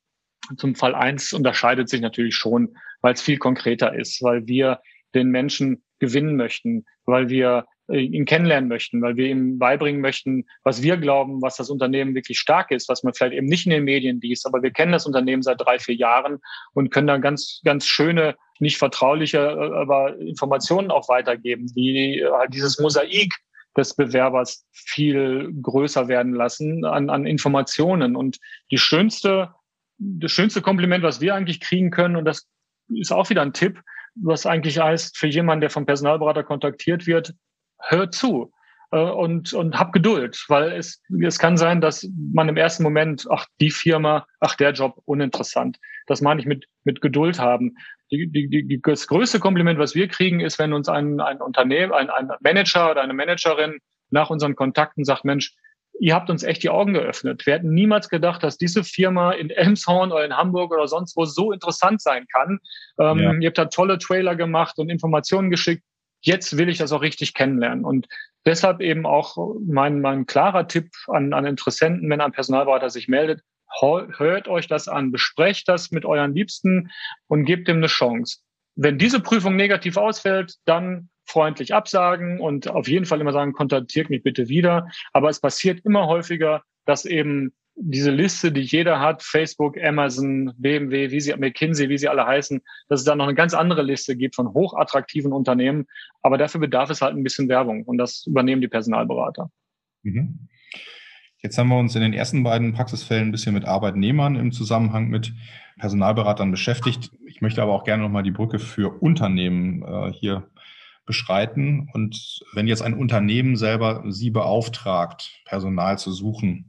zum Fall eins unterscheidet sich natürlich schon weil es viel konkreter ist, weil wir den Menschen gewinnen möchten, weil wir äh, ihn kennenlernen möchten, weil wir ihm beibringen möchten, was wir glauben, was das Unternehmen wirklich stark ist, was man vielleicht eben nicht in den Medien liest, aber wir kennen das Unternehmen seit drei, vier Jahren und können da ganz, ganz schöne, nicht vertrauliche, äh, aber Informationen auch weitergeben, die äh, dieses Mosaik des Bewerbers viel größer werden lassen an, an Informationen. Und die schönste, das schönste Kompliment, was wir eigentlich kriegen können, und das ist auch wieder ein Tipp, was eigentlich heißt, für jemanden, der vom Personalberater kontaktiert wird, hör zu äh, und, und hab Geduld, weil es, es kann sein, dass man im ersten Moment, ach, die Firma, ach, der Job, uninteressant. Das meine ich mit, mit Geduld haben. Die, die, die, das größte Kompliment, was wir kriegen, ist, wenn uns ein, ein Unternehmen, ein, ein Manager oder eine Managerin nach unseren Kontakten sagt, Mensch, ihr habt uns echt die Augen geöffnet. Wir hätten niemals gedacht, dass diese Firma in Elmshorn oder in Hamburg oder sonst wo so interessant sein kann. Ähm, ja. Ihr habt da tolle Trailer gemacht und Informationen geschickt. Jetzt will ich das auch richtig kennenlernen. Und deshalb eben auch mein, mein klarer Tipp an, an Interessenten, wenn ein Personalberater sich meldet, hört euch das an, besprecht das mit euren Liebsten und gebt ihm eine Chance. Wenn diese Prüfung negativ ausfällt, dann freundlich absagen und auf jeden Fall immer sagen, kontaktiert mich bitte wieder. Aber es passiert immer häufiger, dass eben diese Liste, die jeder hat, Facebook, Amazon, BMW, wie sie, McKinsey, wie sie alle heißen, dass es da noch eine ganz andere Liste gibt von hochattraktiven Unternehmen. Aber dafür bedarf es halt ein bisschen Werbung und das übernehmen die Personalberater. Mhm. Jetzt haben wir uns in den ersten beiden Praxisfällen ein bisschen mit Arbeitnehmern im Zusammenhang mit Personalberatern beschäftigt. Ich möchte aber auch gerne nochmal die Brücke für Unternehmen äh, hier beschreiten. Und wenn jetzt ein Unternehmen selber Sie beauftragt, Personal zu suchen,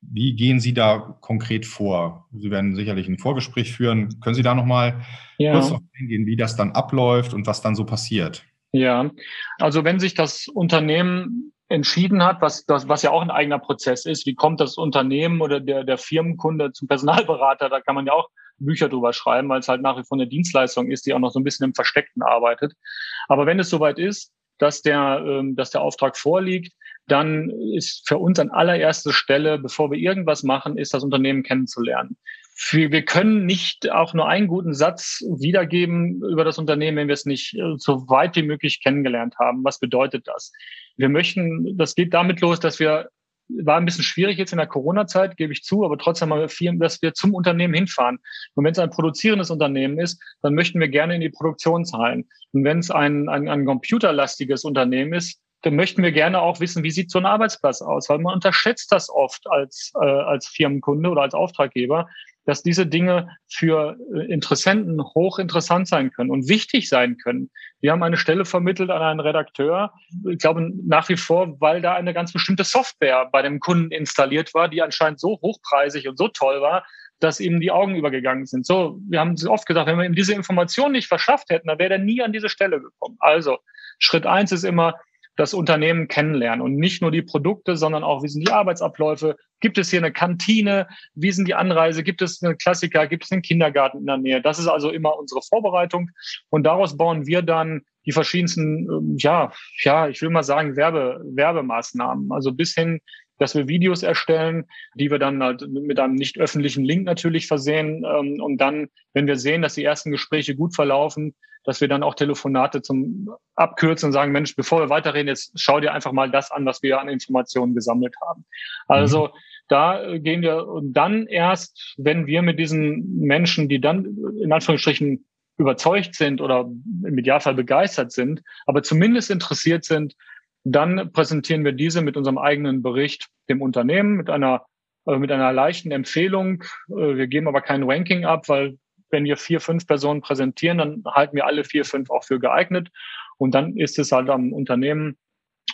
Wie gehen Sie da konkret vor? Sie werden sicherlich ein Vorgespräch führen. Können Sie da nochmal ja. kurz darauf eingehen, wie das dann abläuft und was dann so passiert? Ja, also wenn sich das Unternehmen entschieden hat, was, das, was ja auch ein eigener Prozess ist, wie kommt das Unternehmen oder der, der Firmenkunde zum Personalberater, da kann man ja auch Bücher drüber schreiben, weil es halt nach wie vor eine Dienstleistung ist, die auch noch so ein bisschen im Versteckten arbeitet. Aber wenn es soweit ist, dass der, ähm, dass der Auftrag vorliegt, dann ist für uns an allererster Stelle, bevor wir irgendwas machen, ist das Unternehmen kennenzulernen. Wir können nicht auch nur einen guten Satz wiedergeben über das Unternehmen, wenn wir es nicht äh, so weit wie möglich kennengelernt haben. Was bedeutet das? Wir möchten, das geht damit los, dass wir war ein bisschen schwierig jetzt in der Corona-Zeit, gebe ich zu, aber trotzdem mal viel, dass wir zum Unternehmen hinfahren. Und wenn es ein produzierendes Unternehmen ist, dann möchten wir gerne in die Produktion zahlen. Und wenn es ein, ein, ein computerlastiges Unternehmen ist, dann möchten wir gerne auch wissen, wie sieht so ein Arbeitsplatz aus, weil man unterschätzt das oft als, äh, als Firmenkunde oder als Auftraggeber, dass diese Dinge für äh, Interessenten hochinteressant sein können und wichtig sein können. Wir haben eine Stelle vermittelt an einen Redakteur, ich glaube nach wie vor, weil da eine ganz bestimmte Software bei dem Kunden installiert war, die anscheinend so hochpreisig und so toll war, dass ihm die Augen übergegangen sind. So, wir haben oft gesagt, wenn wir ihm diese Information nicht verschafft hätten, dann wäre er nie an diese Stelle gekommen. Also, Schritt eins ist immer, das Unternehmen kennenlernen und nicht nur die Produkte, sondern auch, wie sind die Arbeitsabläufe? Gibt es hier eine Kantine? Wie sind die Anreise? Gibt es einen Klassiker? Gibt es einen Kindergarten in der Nähe? Das ist also immer unsere Vorbereitung und daraus bauen wir dann die verschiedensten, ähm, ja, ja, ich will mal sagen, Werbe, Werbemaßnahmen. Also bis hin, dass wir Videos erstellen, die wir dann halt mit einem nicht öffentlichen Link natürlich versehen. Ähm, und dann, wenn wir sehen, dass die ersten Gespräche gut verlaufen, dass wir dann auch Telefonate zum Abkürzen und sagen, Mensch, bevor wir weiterreden, jetzt schau dir einfach mal das an, was wir an Informationen gesammelt haben. Also mhm. da gehen wir und dann erst, wenn wir mit diesen Menschen, die dann in Anführungsstrichen überzeugt sind oder im Idealfall begeistert sind, aber zumindest interessiert sind, dann präsentieren wir diese mit unserem eigenen Bericht dem Unternehmen mit einer äh, mit einer leichten Empfehlung. Äh, wir geben aber kein Ranking ab, weil wenn wir vier, fünf Personen präsentieren, dann halten wir alle vier, fünf auch für geeignet. Und dann ist es halt am Unternehmen,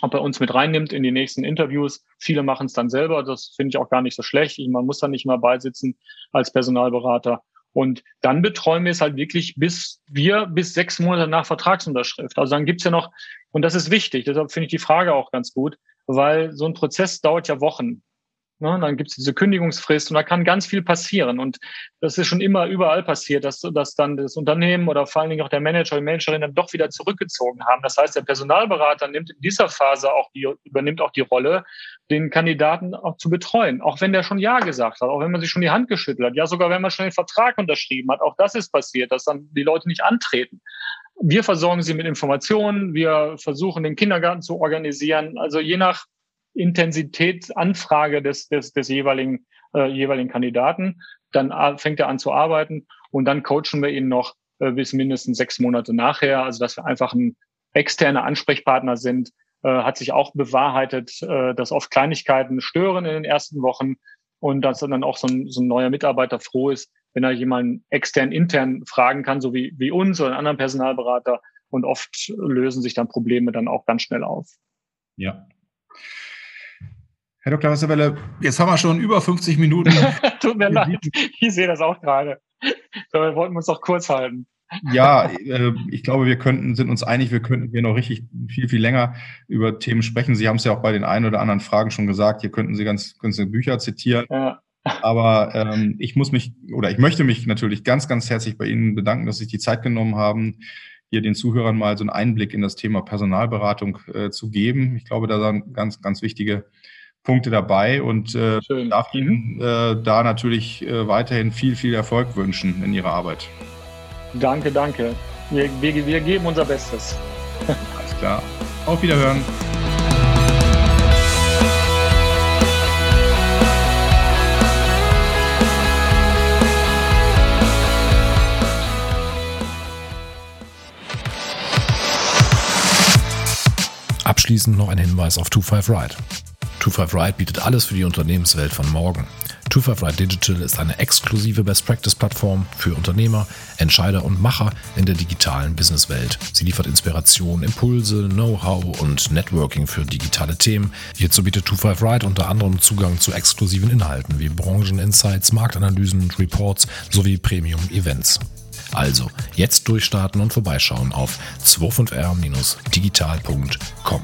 ob er uns mit reinnimmt in die nächsten Interviews. Viele machen es dann selber. Das finde ich auch gar nicht so schlecht. Man muss da nicht mal beisitzen als Personalberater. Und dann betreuen wir es halt wirklich bis wir bis sechs Monate nach Vertragsunterschrift. Also dann gibt's ja noch, und das ist wichtig, deshalb finde ich die Frage auch ganz gut, weil so ein Prozess dauert ja Wochen. Ne, dann gibt es diese Kündigungsfrist und da kann ganz viel passieren. Und das ist schon immer überall passiert, dass, dass dann das Unternehmen oder vor allen Dingen auch der Manager, die Managerin dann doch wieder zurückgezogen haben. Das heißt, der Personalberater nimmt in dieser Phase auch die, übernimmt auch die Rolle, den Kandidaten auch zu betreuen. Auch wenn der schon Ja gesagt hat, auch wenn man sich schon die Hand geschüttelt hat, ja sogar wenn man schon den Vertrag unterschrieben hat. Auch das ist passiert, dass dann die Leute nicht antreten. Wir versorgen sie mit Informationen, wir versuchen den Kindergarten zu organisieren. Also je nach Intensitätsanfrage des, des, des jeweiligen, äh, jeweiligen Kandidaten. Dann äh, fängt er an zu arbeiten und dann coachen wir ihn noch äh, bis mindestens sechs Monate nachher. Also dass wir einfach ein externer Ansprechpartner sind, äh, hat sich auch bewahrheitet, äh, dass oft Kleinigkeiten stören in den ersten Wochen und dass dann auch so ein, so ein neuer Mitarbeiter froh ist, wenn er jemanden extern, intern fragen kann, so wie, wie uns oder einen anderen Personalberater. Und oft lösen sich dann Probleme dann auch ganz schnell auf. Ja, Herr Dr. Wasserwelle, jetzt haben wir schon über 50 Minuten. Tut mir leid, ich sehe das auch gerade. So, wir wollten uns doch kurz halten. Ja, äh, ich glaube, wir könnten, sind uns einig, wir könnten hier noch richtig viel, viel länger über Themen sprechen. Sie haben es ja auch bei den ein oder anderen Fragen schon gesagt. Hier könnten Sie ganz, ganz Bücher zitieren. Ja. Aber ähm, ich muss mich oder ich möchte mich natürlich ganz, ganz herzlich bei Ihnen bedanken, dass Sie sich die Zeit genommen haben, hier den Zuhörern mal so einen Einblick in das Thema Personalberatung äh, zu geben. Ich glaube, da sind ganz, ganz wichtige Punkte dabei und äh, darf Ihnen äh, da natürlich äh, weiterhin viel, viel Erfolg wünschen in Ihrer Arbeit. Danke, danke. Wir, wir, wir geben unser Bestes. Alles klar. Auf Wiederhören. Abschließend noch ein Hinweis auf 25 Ride. 25 Ride bietet alles für die Unternehmenswelt von morgen. 255 Digital ist eine exklusive Best-Practice-Plattform für Unternehmer, Entscheider und Macher in der digitalen Businesswelt. Sie liefert Inspiration, Impulse, Know-how und Networking für digitale Themen. Hierzu bietet 255 unter anderem Zugang zu exklusiven Inhalten wie Brancheninsights, Marktanalysen Reports sowie Premium-Events. Also jetzt durchstarten und vorbeischauen auf 25r-digital.com.